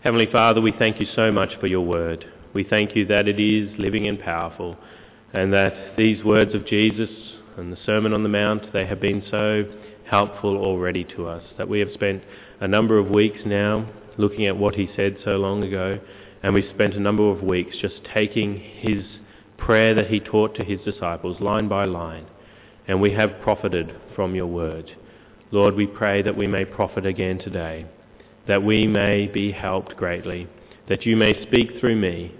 Heavenly Father, we thank you so much for your word. We thank you that it is living and powerful, and that these words of Jesus and the Sermon on the Mount, they have been so helpful already to us, that we have spent a number of weeks now looking at what he said so long ago, and we've spent a number of weeks just taking his prayer that he taught to his disciples line by line, and we have profited from your word. Lord, we pray that we may profit again today that we may be helped greatly, that you may speak through me,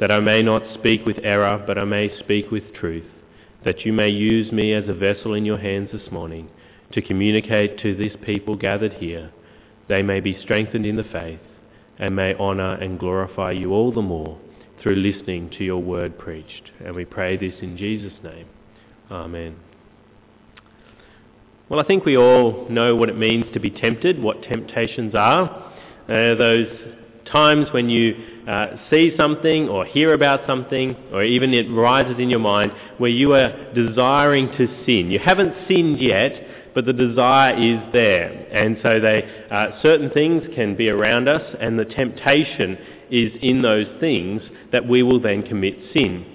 that I may not speak with error, but I may speak with truth, that you may use me as a vessel in your hands this morning to communicate to this people gathered here. They may be strengthened in the faith and may honour and glorify you all the more through listening to your word preached. And we pray this in Jesus' name. Amen. Well, I think we all know what it means to be tempted, what temptations are. Uh, those times when you uh, see something or hear about something, or even it rises in your mind, where you are desiring to sin. You haven't sinned yet, but the desire is there. And so they, uh, certain things can be around us, and the temptation is in those things that we will then commit sin.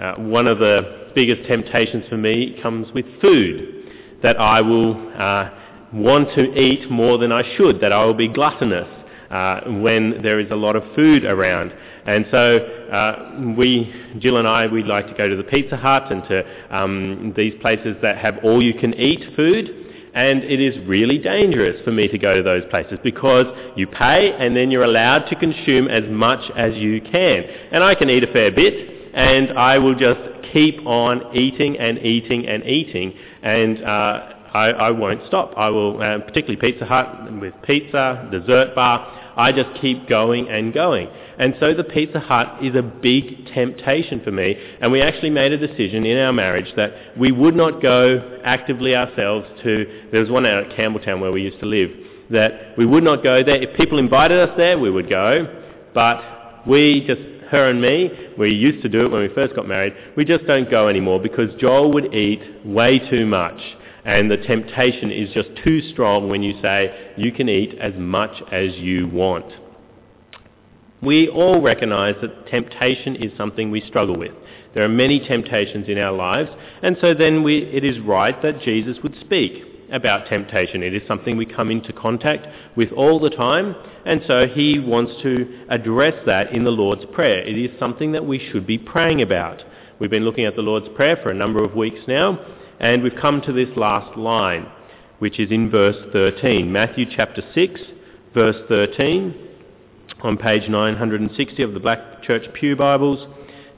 Uh, one of the biggest temptations for me comes with food that I will uh, want to eat more than I should, that I will be gluttonous uh, when there is a lot of food around. And so uh, we, Jill and I, we'd like to go to the Pizza Hut and to um, these places that have all-you-can-eat food. And it is really dangerous for me to go to those places because you pay and then you're allowed to consume as much as you can. And I can eat a fair bit and I will just keep on eating and eating and eating and uh, I, I, won't stop. I will, uh, particularly Pizza Hut with pizza, dessert bar, I just keep going and going. And so the Pizza Hut is a big temptation for me. And we actually made a decision in our marriage that we would not go actively ourselves to, there was one out at Campbelltown where we used to live, that we would not go there. If people invited us there, we would go. But we just her and me, we used to do it when we first got married, we just don't go anymore because Joel would eat way too much. And the temptation is just too strong when you say you can eat as much as you want. We all recognize that temptation is something we struggle with. There are many temptations in our lives, and so then we, it is right that Jesus would speak about temptation. It is something we come into contact with all the time, and so he wants to address that in the Lord's Prayer. It is something that we should be praying about. We've been looking at the Lord's Prayer for a number of weeks now, and we've come to this last line, which is in verse 13. Matthew chapter 6, verse 13, on page 960 of the Black Church Pew Bibles,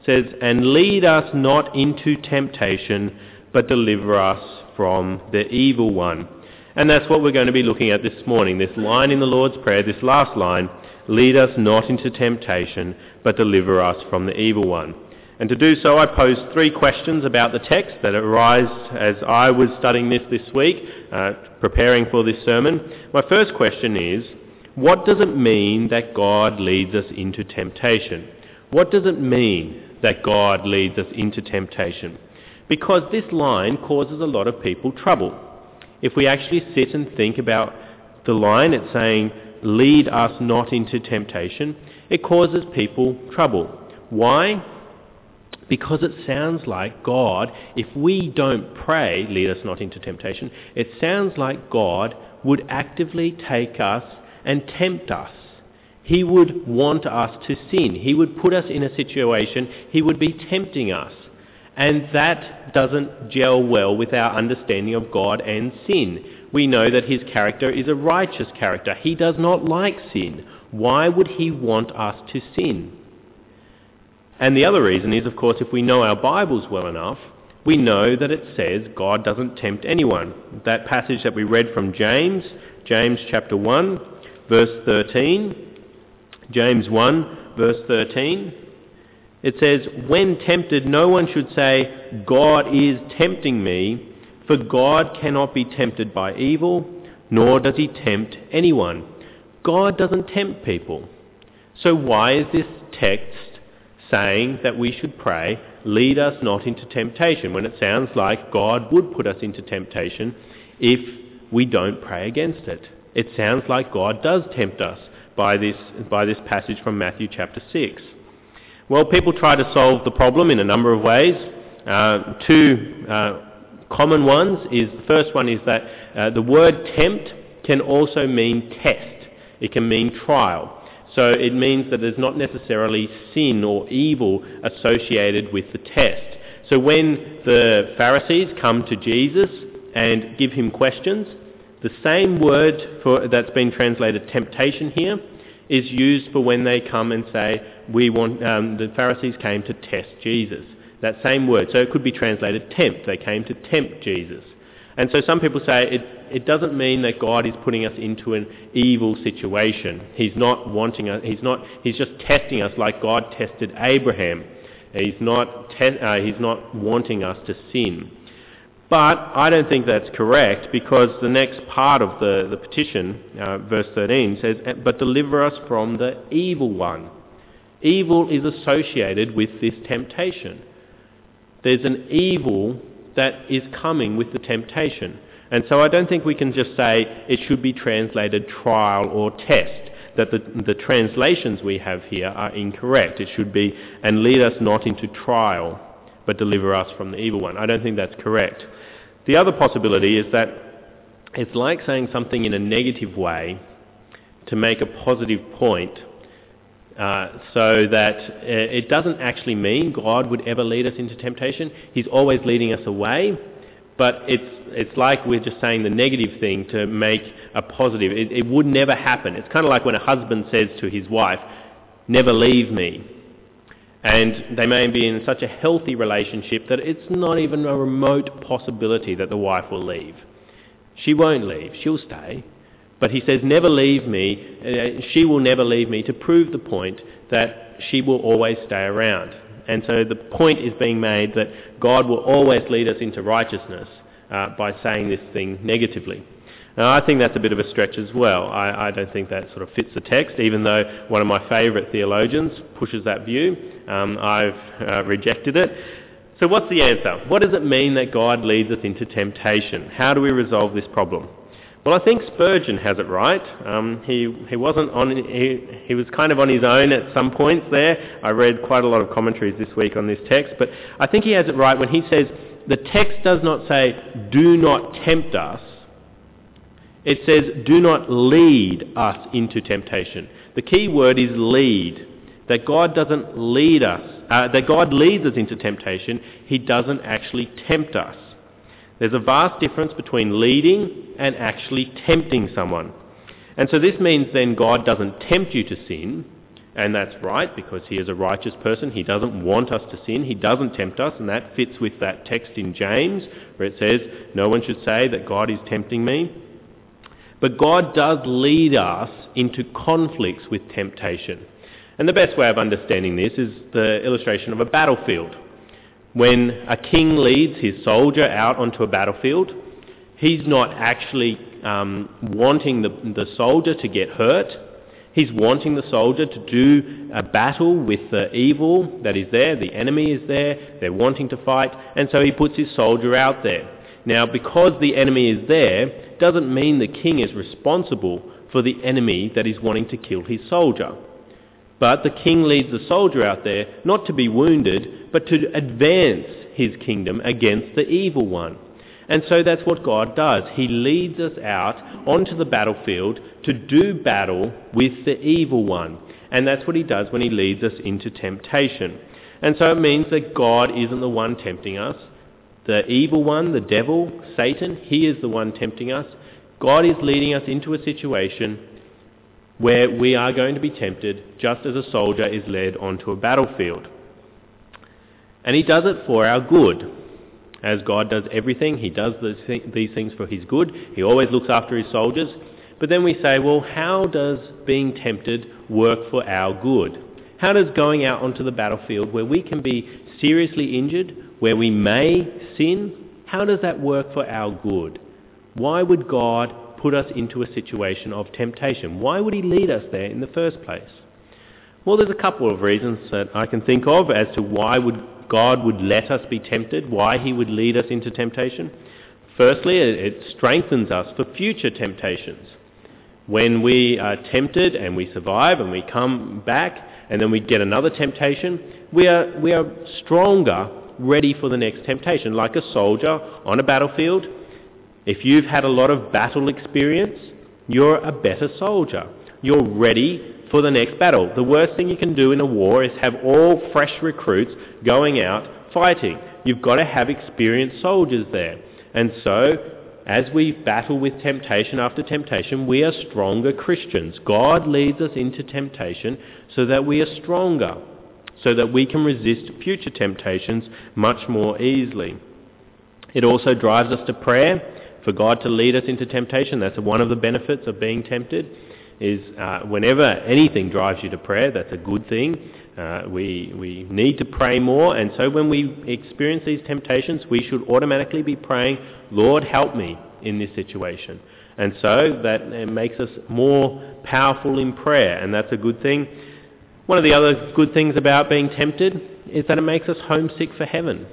says, And lead us not into temptation, but deliver us from the evil one. And that's what we're going to be looking at this morning. This line in the Lord's Prayer, this last line, lead us not into temptation, but deliver us from the evil one. And to do so, I posed three questions about the text that arise as I was studying this this week, uh, preparing for this sermon. My first question is, what does it mean that God leads us into temptation? What does it mean that God leads us into temptation? Because this line causes a lot of people trouble. If we actually sit and think about the line, it's saying, lead us not into temptation, it causes people trouble. Why? Because it sounds like God, if we don't pray, lead us not into temptation, it sounds like God would actively take us and tempt us. He would want us to sin. He would put us in a situation, He would be tempting us. And that doesn't gel well with our understanding of God and sin. We know that his character is a righteous character. He does not like sin. Why would he want us to sin? And the other reason is, of course, if we know our Bibles well enough, we know that it says God doesn't tempt anyone. That passage that we read from James, James chapter 1, verse 13, James 1, verse 13, it says, When tempted, no one should say, God is tempting me, for God cannot be tempted by evil, nor does he tempt anyone. God doesn't tempt people. So why is this text saying that we should pray, lead us not into temptation, when it sounds like God would put us into temptation if we don't pray against it? It sounds like God does tempt us, by this, by this passage from Matthew chapter 6? Well, people try to solve the problem in a number of ways. Uh, two uh, common ones is the first one is that uh, the word tempt can also mean test. It can mean trial. So it means that there's not necessarily sin or evil associated with the test. So when the Pharisees come to Jesus and give him questions, the same word for, that's been translated temptation here is used for when they come and say, we want, um, the Pharisees came to test Jesus. That same word. So it could be translated tempt. They came to tempt Jesus. And so some people say it, it doesn't mean that God is putting us into an evil situation. He's not wanting us, he's not, he's just testing us like God tested Abraham. He's not, te- uh, he's not wanting us to sin. But I don't think that's correct because the next part of the, the petition, uh, verse 13, says, But deliver us from the evil one. Evil is associated with this temptation. There's an evil that is coming with the temptation. And so I don't think we can just say it should be translated trial or test, that the, the translations we have here are incorrect. It should be, and lead us not into trial, but deliver us from the evil one. I don't think that's correct. The other possibility is that it's like saying something in a negative way to make a positive point uh, so that uh, it doesn't actually mean God would ever lead us into temptation. He's always leading us away, but it's, it's like we're just saying the negative thing to make a positive. It, it would never happen. It's kind of like when a husband says to his wife, never leave me. And they may be in such a healthy relationship that it's not even a remote possibility that the wife will leave. She won't leave. She'll stay. But he says, never leave me, uh, she will never leave me, to prove the point that she will always stay around. And so the point is being made that God will always lead us into righteousness uh, by saying this thing negatively. Now, I think that's a bit of a stretch as well. I, I, don't think that sort of fits the text, even though one of my favourite theologians pushes that view. Um, I've uh, rejected it. So what's the answer? What does it mean that God leads us into temptation? How do we resolve this problem? Well, I think Spurgeon has it right. Um, he, he wasn't on, he, he was kind of on his own at some points there. I read quite a lot of commentaries this week on this text, but I think he has it right when he says the text does not say, do not tempt us. It says, do not lead us into temptation. The key word is lead. That God doesn't lead us, uh, that God leads us into temptation. He doesn't actually tempt us. There's a vast difference between leading and actually tempting someone. And so this means then God doesn't tempt you to sin, and that's right because he is a righteous person. He doesn't want us to sin. He doesn't tempt us, and that fits with that text in James where it says, no one should say that God is tempting me. But God does lead us into conflicts with temptation. And the best way of understanding this is the illustration of a battlefield. When a king leads his soldier out onto a battlefield, he's not actually um, wanting the, the soldier to get hurt. He's wanting the soldier to do a battle with the evil that is there. The enemy is there. They're wanting to fight. And so he puts his soldier out there. Now, because the enemy is there, doesn't mean the king is responsible for the enemy that is wanting to kill his soldier. But the king leads the soldier out there not to be wounded, but to advance his kingdom against the evil one. And so that's what God does. He leads us out onto the battlefield to do battle with the evil one. And that's what he does when he leads us into temptation. And so it means that God isn't the one tempting us. The evil one, the devil, Satan, he is the one tempting us. God is leading us into a situation where we are going to be tempted just as a soldier is led onto a battlefield. And he does it for our good. As God does everything, he does these things for his good. He always looks after his soldiers. But then we say, well, how does being tempted work for our good? How does going out onto the battlefield where we can be seriously injured, where we may sin, how does that work for our good? Why would God put us into a situation of temptation? Why would he lead us there in the first place? Well, there's a couple of reasons that I can think of as to why would God would let us be tempted, why he would lead us into temptation. Firstly, it strengthens us for future temptations. When we are tempted and we survive and we come back and then we get another temptation, we are, we are stronger, ready for the next temptation. Like a soldier on a battlefield, if you've had a lot of battle experience, you're a better soldier. You're ready for the next battle. The worst thing you can do in a war is have all fresh recruits going out fighting. You've got to have experienced soldiers there. And so, as we battle with temptation after temptation, we are stronger Christians. God leads us into temptation so that we are stronger, so that we can resist future temptations much more easily. It also drives us to prayer for God to lead us into temptation. That's one of the benefits of being tempted. Is uh, whenever anything drives you to prayer, that's a good thing. Uh, we, we need to pray more, and so when we experience these temptations, we should automatically be praying, Lord, help me in this situation. And so that makes us more powerful in prayer, and that's a good thing. One of the other good things about being tempted is that it makes us homesick for heaven.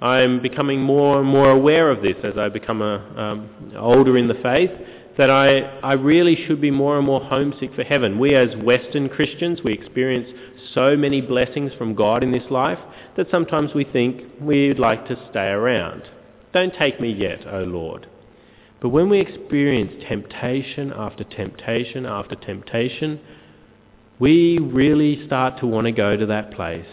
I'm becoming more and more aware of this as I become a, um, older in the faith, that I, I really should be more and more homesick for heaven. We as Western Christians, we experience so many blessings from God in this life that sometimes we think we'd like to stay around. Don't take me yet, O Lord. But when we experience temptation after temptation after temptation, we really start to want to go to that place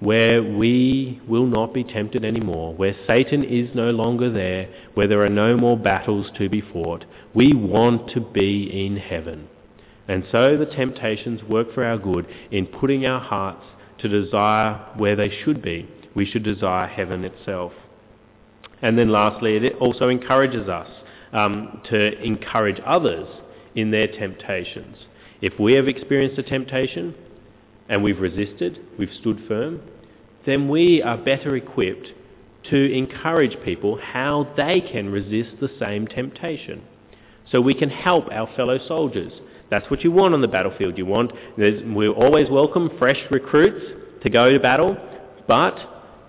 where we will not be tempted anymore, where Satan is no longer there, where there are no more battles to be fought. We want to be in heaven. And so the temptations work for our good in putting our hearts to desire where they should be. We should desire heaven itself. And then lastly, it also encourages us um, to encourage others in their temptations. If we have experienced a temptation, and we've resisted, we've stood firm, then we are better equipped to encourage people how they can resist the same temptation. So we can help our fellow soldiers. That's what you want on the battlefield. You want, we always welcome fresh recruits to go to battle, but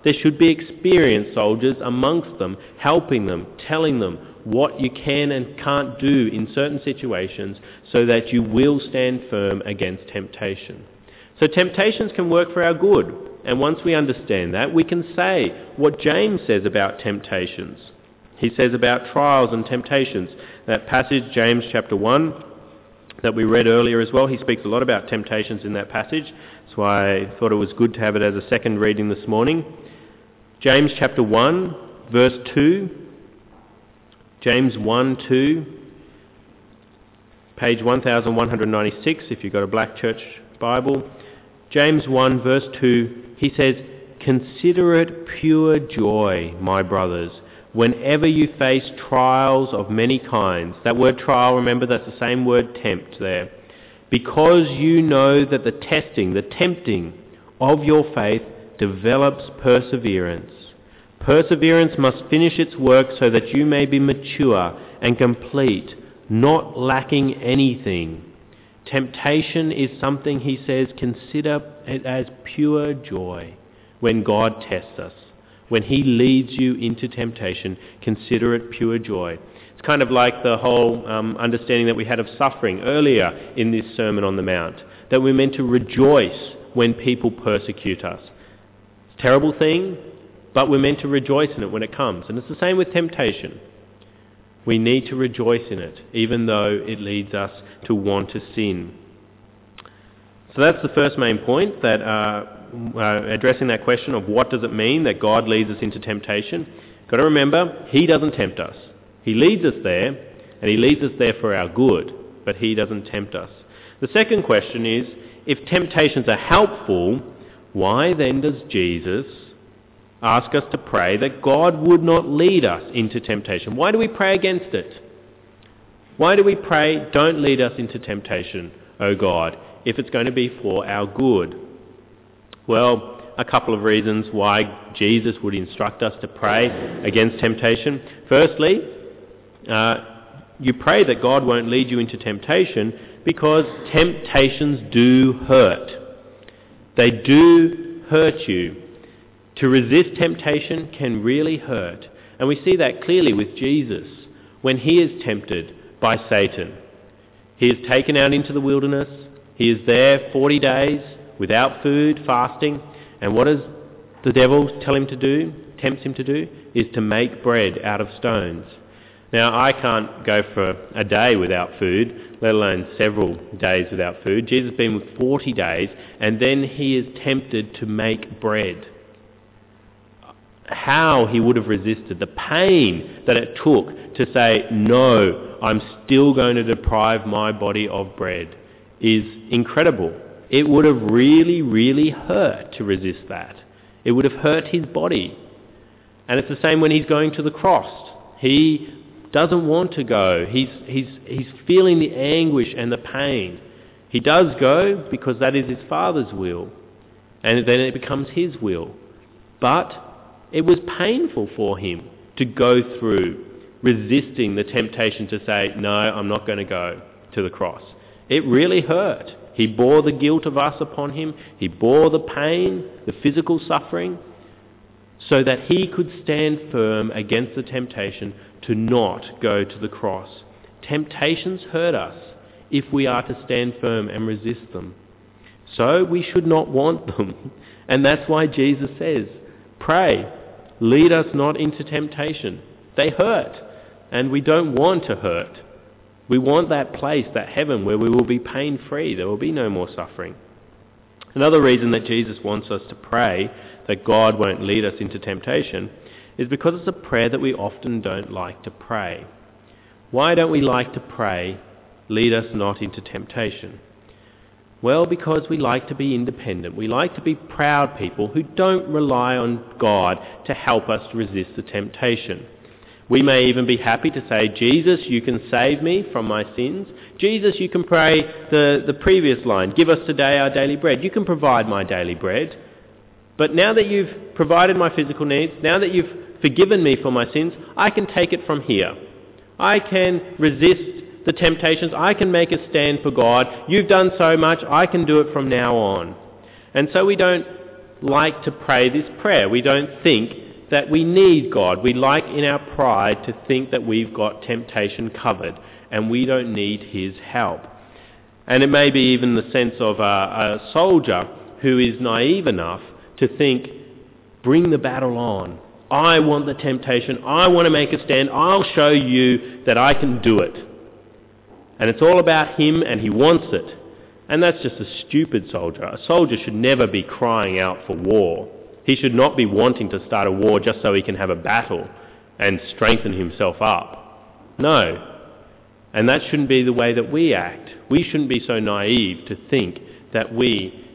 there should be experienced soldiers amongst them, helping them, telling them what you can and can't do in certain situations so that you will stand firm against temptation. So temptations can work for our good. And once we understand that, we can say what James says about temptations. He says about trials and temptations. That passage, James chapter 1, that we read earlier as well, he speaks a lot about temptations in that passage. That's why I thought it was good to have it as a second reading this morning. James chapter 1, verse 2. James 1, 2. Page 1196 if you've got a black church Bible. James 1 verse 2, he says, Consider it pure joy, my brothers, whenever you face trials of many kinds. That word trial, remember, that's the same word tempt there. Because you know that the testing, the tempting of your faith develops perseverance. Perseverance must finish its work so that you may be mature and complete, not lacking anything. Temptation is something, he says, consider as pure joy when God tests us. When he leads you into temptation, consider it pure joy. It's kind of like the whole um, understanding that we had of suffering earlier in this Sermon on the Mount, that we're meant to rejoice when people persecute us. It's a terrible thing, but we're meant to rejoice in it when it comes. And it's the same with temptation. We need to rejoice in it, even though it leads us to want to sin. So that's the first main point, that uh, uh, addressing that question of what does it mean that God leads us into temptation. Got to remember, He doesn't tempt us. He leads us there, and He leads us there for our good, but He doesn't tempt us. The second question is, if temptations are helpful, why then does Jesus ask us to pray that God would not lead us into temptation. Why do we pray against it? Why do we pray, don't lead us into temptation, O God, if it's going to be for our good? Well, a couple of reasons why Jesus would instruct us to pray against temptation. Firstly, uh, you pray that God won't lead you into temptation because temptations do hurt. They do hurt you. To resist temptation can really hurt. And we see that clearly with Jesus when he is tempted by Satan. He is taken out into the wilderness. He is there 40 days without food, fasting. And what does the devil tell him to do, tempts him to do? Is to make bread out of stones. Now, I can't go for a day without food, let alone several days without food. Jesus has been with 40 days, and then he is tempted to make bread. How he would have resisted, the pain that it took to say, No, I'm still going to deprive my body of bread, is incredible. It would have really, really hurt to resist that. It would have hurt his body. And it's the same when he's going to the cross. He doesn't want to go. He's, he's, he's feeling the anguish and the pain. He does go because that is his Father's will. And then it becomes his will. But it was painful for him to go through resisting the temptation to say, No, I'm not going to go to the cross. It really hurt. He bore the guilt of us upon him. He bore the pain, the physical suffering, so that he could stand firm against the temptation to not go to the cross. Temptations hurt us if we are to stand firm and resist them. So we should not want them. And that's why Jesus says, Pray, lead us not into temptation. They hurt, and we don't want to hurt. We want that place, that heaven, where we will be pain free. There will be no more suffering. Another reason that Jesus wants us to pray that God won't lead us into temptation is because it's a prayer that we often don't like to pray. Why don't we like to pray, lead us not into temptation? Well, because we like to be independent. We like to be proud people who don't rely on God to help us resist the temptation. We may even be happy to say, Jesus, you can save me from my sins. Jesus, you can pray the, the previous line, give us today our daily bread. You can provide my daily bread. But now that you've provided my physical needs, now that you've forgiven me for my sins, I can take it from here. I can resist the temptations. I can make a stand for God. You've done so much, I can do it from now on. And so we don't like to pray this prayer. We don't think that we need God. We like in our pride to think that we've got temptation covered and we don't need His help. And it may be even the sense of a, a soldier who is naive enough to think, bring the battle on. I want the temptation. I want to make a stand. I'll show you that I can do it. And it's all about him and he wants it. And that's just a stupid soldier. A soldier should never be crying out for war. He should not be wanting to start a war just so he can have a battle and strengthen himself up. No. And that shouldn't be the way that we act. We shouldn't be so naive to think that we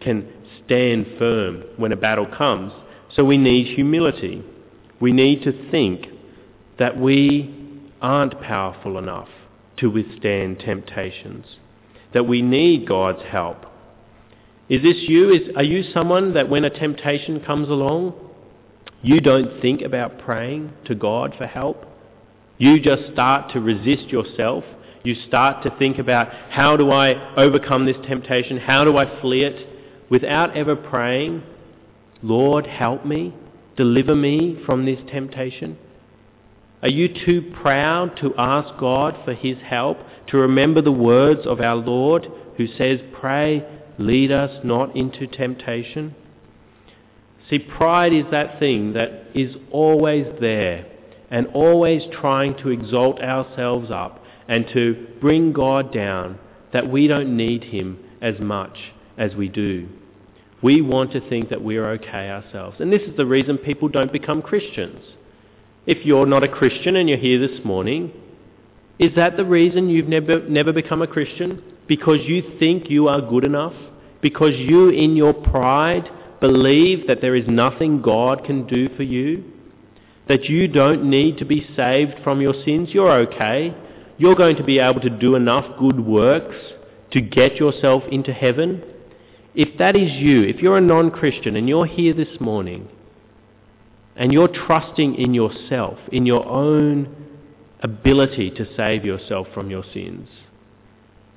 can stand firm when a battle comes. So we need humility. We need to think that we aren't powerful enough to withstand temptations, that we need God's help. Is this you? Is, are you someone that when a temptation comes along, you don't think about praying to God for help? You just start to resist yourself. You start to think about how do I overcome this temptation? How do I flee it? Without ever praying, Lord, help me, deliver me from this temptation? Are you too proud to ask God for His help, to remember the words of our Lord who says, Pray, lead us not into temptation? See, pride is that thing that is always there and always trying to exalt ourselves up and to bring God down, that we don't need Him as much as we do. We want to think that we're okay ourselves. And this is the reason people don't become Christians. If you're not a Christian and you're here this morning, is that the reason you've never, never become a Christian? Because you think you are good enough? Because you, in your pride, believe that there is nothing God can do for you? That you don't need to be saved from your sins? You're okay. You're going to be able to do enough good works to get yourself into heaven? If that is you, if you're a non Christian and you're here this morning and you're trusting in yourself, in your own ability to save yourself from your sins,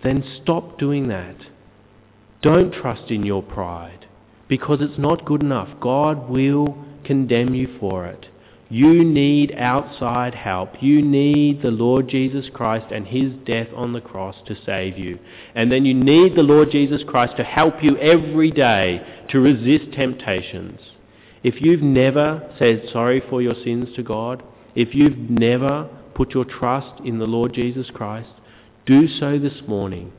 then stop doing that. Don't trust in your pride because it's not good enough. God will condemn you for it. You need outside help. You need the Lord Jesus Christ and his death on the cross to save you. And then you need the Lord Jesus Christ to help you every day to resist temptations. If you've never said sorry for your sins to God, if you've never put your trust in the Lord Jesus Christ, do so this morning.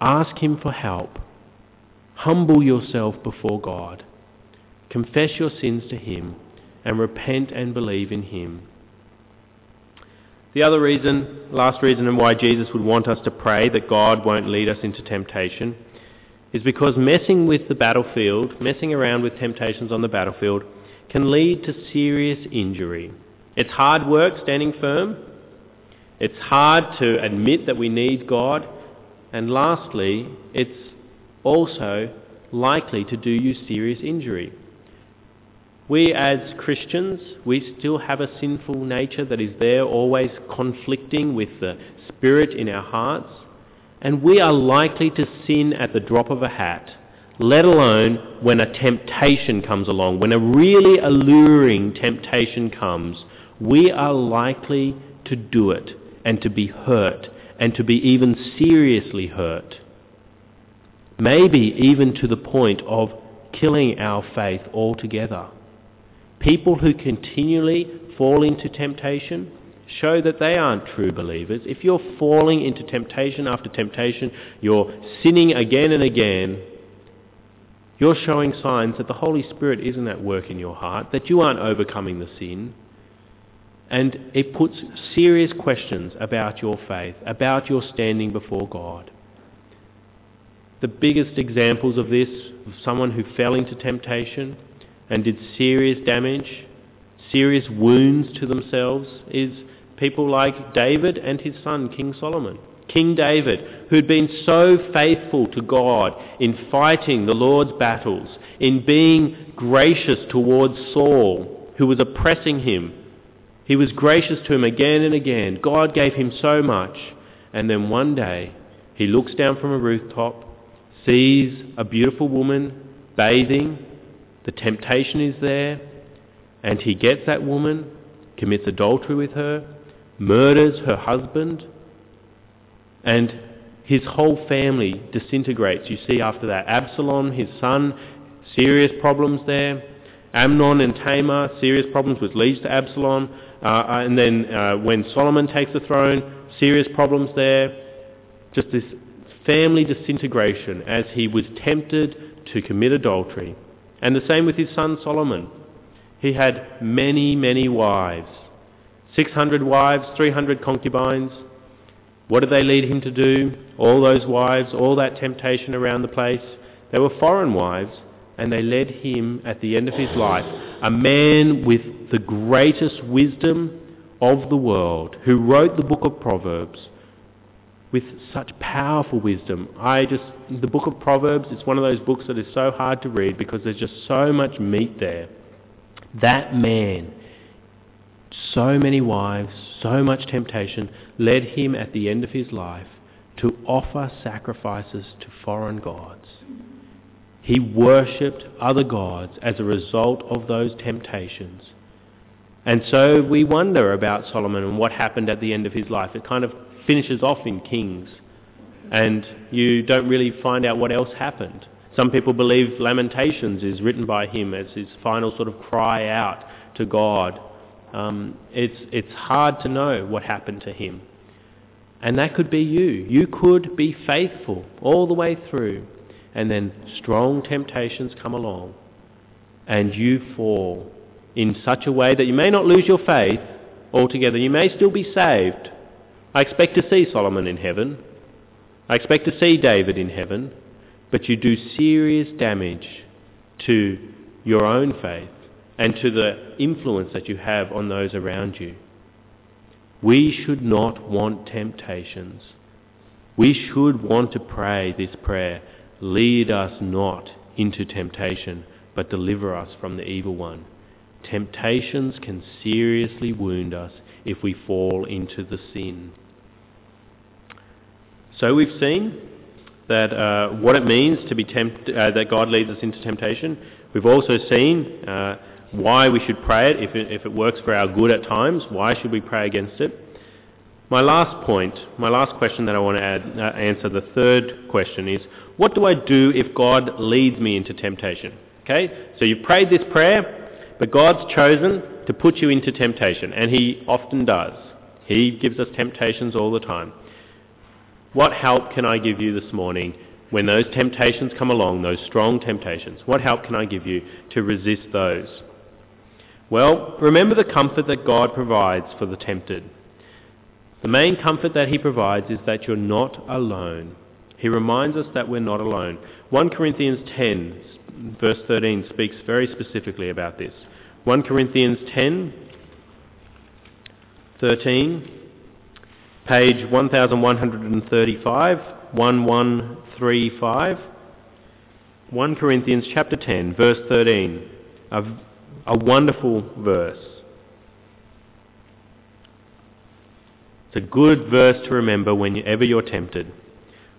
Ask Him for help. Humble yourself before God. Confess your sins to Him and repent and believe in Him. The other reason, last reason, and why Jesus would want us to pray that God won't lead us into temptation is because messing with the battlefield, messing around with temptations on the battlefield, can lead to serious injury. It's hard work standing firm. It's hard to admit that we need God. And lastly, it's also likely to do you serious injury. We as Christians, we still have a sinful nature that is there always conflicting with the spirit in our hearts and we are likely to sin at the drop of a hat, let alone when a temptation comes along. When a really alluring temptation comes, we are likely to do it and to be hurt and to be even seriously hurt. Maybe even to the point of killing our faith altogether. People who continually fall into temptation show that they aren't true believers. If you're falling into temptation after temptation, you're sinning again and again, you're showing signs that the Holy Spirit isn't at work in your heart, that you aren't overcoming the sin. And it puts serious questions about your faith, about your standing before God. The biggest examples of this, of someone who fell into temptation and did serious damage, serious wounds to themselves, is People like David and his son, King Solomon. King David, who'd been so faithful to God in fighting the Lord's battles, in being gracious towards Saul, who was oppressing him. He was gracious to him again and again. God gave him so much. And then one day, he looks down from a rooftop, sees a beautiful woman bathing, the temptation is there, and he gets that woman, commits adultery with her, murders her husband, and his whole family disintegrates. You see after that. Absalom, his son, serious problems there. Amnon and Tamar, serious problems which leads to Absalom. Uh, uh, and then uh, when Solomon takes the throne, serious problems there. Just this family disintegration as he was tempted to commit adultery. And the same with his son Solomon. He had many, many wives. 600 wives, 300 concubines. What did they lead him to do? All those wives, all that temptation around the place. They were foreign wives, and they led him at the end of his life, a man with the greatest wisdom of the world, who wrote the book of Proverbs with such powerful wisdom. I just, the book of Proverbs, it's one of those books that is so hard to read because there's just so much meat there. That man so many wives, so much temptation, led him at the end of his life to offer sacrifices to foreign gods. He worshipped other gods as a result of those temptations. And so we wonder about Solomon and what happened at the end of his life. It kind of finishes off in Kings, and you don't really find out what else happened. Some people believe Lamentations is written by him as his final sort of cry out to God um, it's, it's hard to know what happened to him. And that could be you. You could be faithful all the way through, and then strong temptations come along, and you fall in such a way that you may not lose your faith altogether. You may still be saved. I expect to see Solomon in heaven. I expect to see David in heaven. But you do serious damage to your own faith and to the influence that you have on those around you. We should not want temptations. We should want to pray this prayer, lead us not into temptation, but deliver us from the evil one. Temptations can seriously wound us if we fall into the sin. So we've seen that uh, what it means to be tempt- uh, that God leads us into temptation. We've also seen uh, why we should pray it if, it if it works for our good at times. Why should we pray against it? My last point, my last question that I want to add, uh, answer, the third question is, what do I do if God leads me into temptation? Okay, so you've prayed this prayer, but God's chosen to put you into temptation, and He often does. He gives us temptations all the time. What help can I give you this morning when those temptations come along, those strong temptations? What help can I give you to resist those? Well, remember the comfort that God provides for the tempted. The main comfort that He provides is that you're not alone. He reminds us that we're not alone. 1 Corinthians 10, verse 13, speaks very specifically about this. 1 Corinthians 10, 13, page 1135, 1135. 1 Corinthians chapter 10, verse 13. A, a wonderful verse. It's a good verse to remember whenever you're tempted.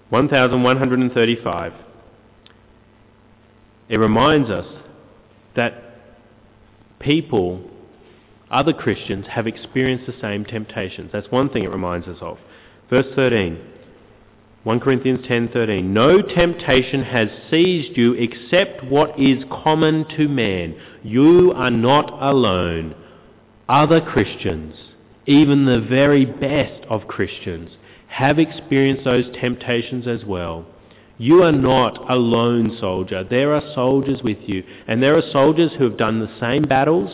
1135. It reminds us that people, other Christians, have experienced the same temptations. That's one thing it reminds us of. Verse 13, 1 Corinthians 10:13. No temptation has seized you except what is common to man. You are not alone. Other Christians, even the very best of Christians, have experienced those temptations as well. You are not a lone soldier. There are soldiers with you. And there are soldiers who have done the same battles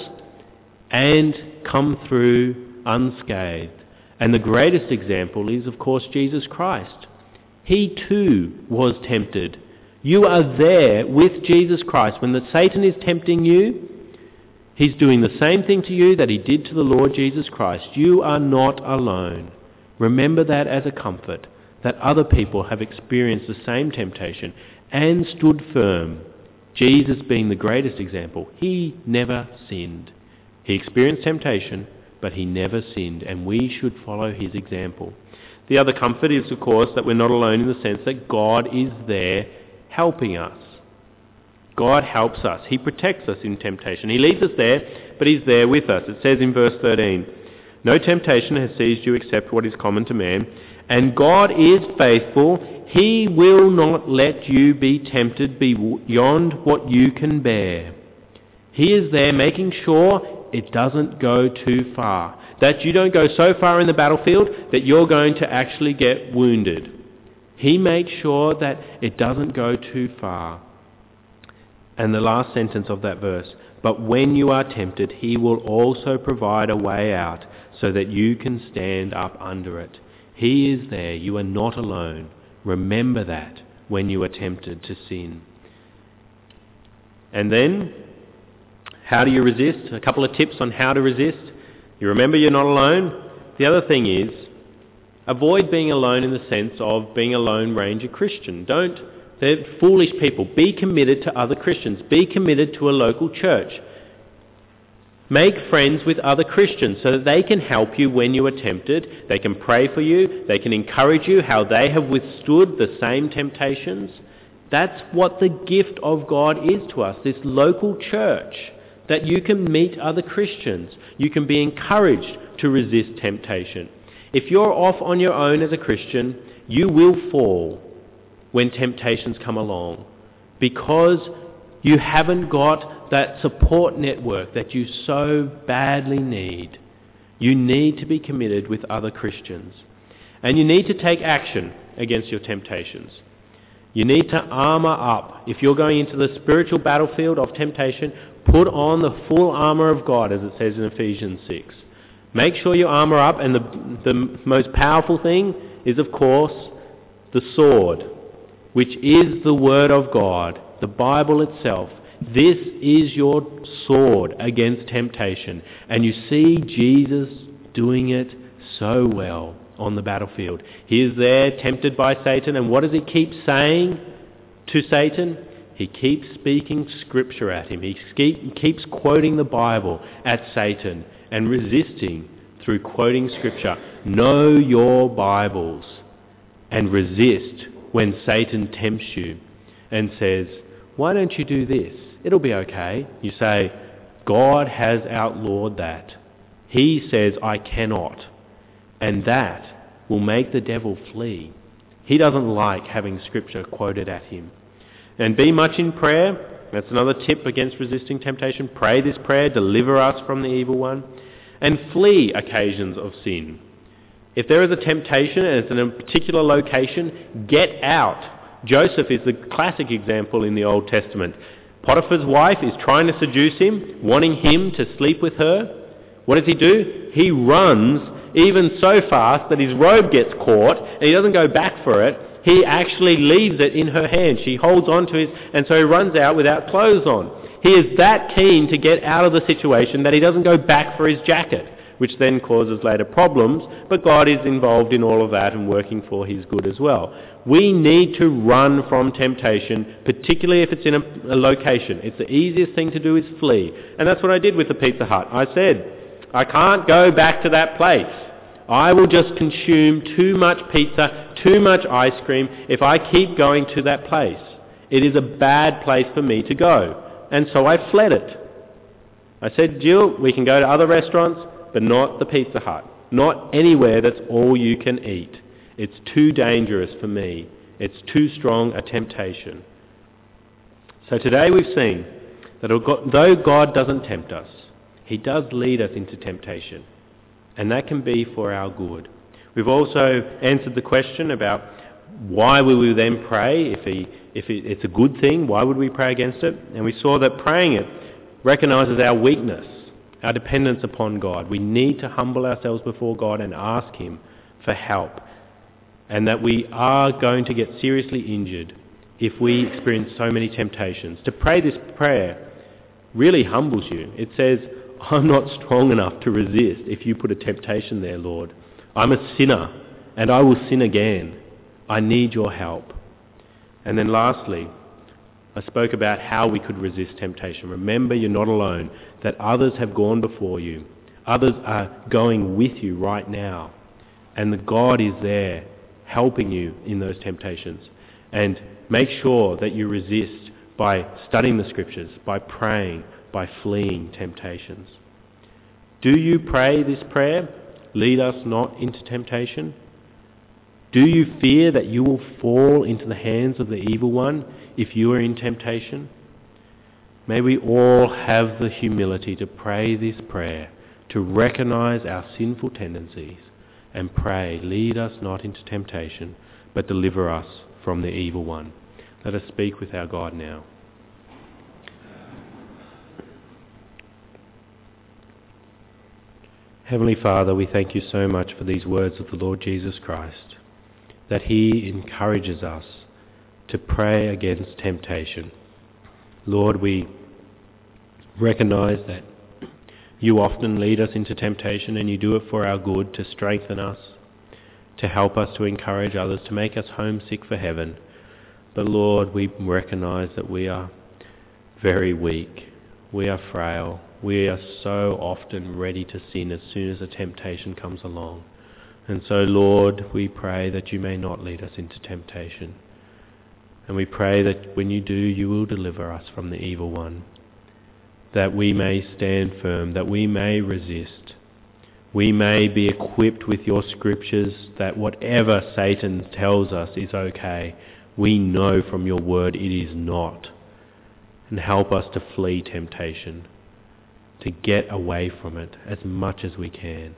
and come through unscathed. And the greatest example is, of course, Jesus Christ. He too was tempted. You are there with Jesus Christ. When the Satan is tempting you, he's doing the same thing to you that he did to the Lord Jesus Christ. You are not alone. Remember that as a comfort that other people have experienced the same temptation and stood firm. Jesus being the greatest example, he never sinned. He experienced temptation, but he never sinned, and we should follow his example. The other comfort is, of course, that we're not alone in the sense that God is there helping us. God helps us. He protects us in temptation. He leads us there, but He's there with us. It says in verse 13, No temptation has seized you except what is common to man, and God is faithful. He will not let you be tempted beyond what you can bear. He is there making sure it doesn't go too far. That you don't go so far in the battlefield that you're going to actually get wounded. He makes sure that it doesn't go too far. And the last sentence of that verse, but when you are tempted, he will also provide a way out so that you can stand up under it. He is there. You are not alone. Remember that when you are tempted to sin. And then, how do you resist? A couple of tips on how to resist. You remember you're not alone. The other thing is, avoid being alone in the sense of being a lone ranger Christian. Don't, they're foolish people. Be committed to other Christians. Be committed to a local church. Make friends with other Christians so that they can help you when you are tempted. They can pray for you. They can encourage you how they have withstood the same temptations. That's what the gift of God is to us, this local church, that you can meet other Christians. You can be encouraged to resist temptation. If you're off on your own as a Christian, you will fall when temptations come along because you haven't got that support network that you so badly need. You need to be committed with other Christians. And you need to take action against your temptations. You need to armour up. If you're going into the spiritual battlefield of temptation, put on the full armour of God, as it says in Ephesians 6. Make sure you armour up, and the, the most powerful thing is, of course, the sword, which is the Word of God, the Bible itself. This is your sword against temptation. And you see Jesus doing it so well on the battlefield. He is there tempted by Satan, and what does he keep saying to Satan? He keeps speaking scripture at him. He keeps quoting the Bible at Satan and resisting through quoting scripture. Know your Bibles and resist when Satan tempts you and says, Why don't you do this? It'll be okay. You say, God has outlawed that. He says, I cannot. And that will make the devil flee. He doesn't like having scripture quoted at him. And be much in prayer. That's another tip against resisting temptation. Pray this prayer, deliver us from the evil one. And flee occasions of sin. If there is a temptation and it's in a particular location, get out. Joseph is the classic example in the Old Testament. Potiphar's wife is trying to seduce him, wanting him to sleep with her. What does he do? He runs even so fast that his robe gets caught and he doesn't go back for it. He actually leaves it in her hand. She holds on to his, and so he runs out without clothes on. He is that keen to get out of the situation that he doesn't go back for his jacket which then causes later problems, but God is involved in all of that and working for his good as well. We need to run from temptation, particularly if it's in a, a location. It's the easiest thing to do is flee. And that's what I did with the Pizza Hut. I said, I can't go back to that place. I will just consume too much pizza, too much ice cream if I keep going to that place. It is a bad place for me to go. And so I fled it. I said, Jill, we can go to other restaurants but not the Pizza Hut. Not anywhere that's all you can eat. It's too dangerous for me. It's too strong a temptation. So today we've seen that though God doesn't tempt us, He does lead us into temptation. And that can be for our good. We've also answered the question about why will we then pray if, he, if it's a good thing? Why would we pray against it? And we saw that praying it recognises our weakness our dependence upon God. We need to humble ourselves before God and ask Him for help. And that we are going to get seriously injured if we experience so many temptations. To pray this prayer really humbles you. It says, I'm not strong enough to resist if you put a temptation there, Lord. I'm a sinner and I will sin again. I need your help. And then lastly, I spoke about how we could resist temptation. Remember, you're not alone, that others have gone before you. Others are going with you right now. And the God is there helping you in those temptations. And make sure that you resist by studying the scriptures, by praying, by fleeing temptations. Do you pray this prayer? Lead us not into temptation. Do you fear that you will fall into the hands of the evil one? if you are in temptation? May we all have the humility to pray this prayer, to recognize our sinful tendencies, and pray, lead us not into temptation, but deliver us from the evil one. Let us speak with our God now. Heavenly Father, we thank you so much for these words of the Lord Jesus Christ, that he encourages us to pray against temptation. Lord, we recognize that you often lead us into temptation and you do it for our good, to strengthen us, to help us, to encourage others, to make us homesick for heaven. But Lord, we recognize that we are very weak. We are frail. We are so often ready to sin as soon as a temptation comes along. And so, Lord, we pray that you may not lead us into temptation. And we pray that when you do, you will deliver us from the evil one, that we may stand firm, that we may resist. We may be equipped with your scriptures that whatever Satan tells us is okay, we know from your word it is not. And help us to flee temptation, to get away from it as much as we can.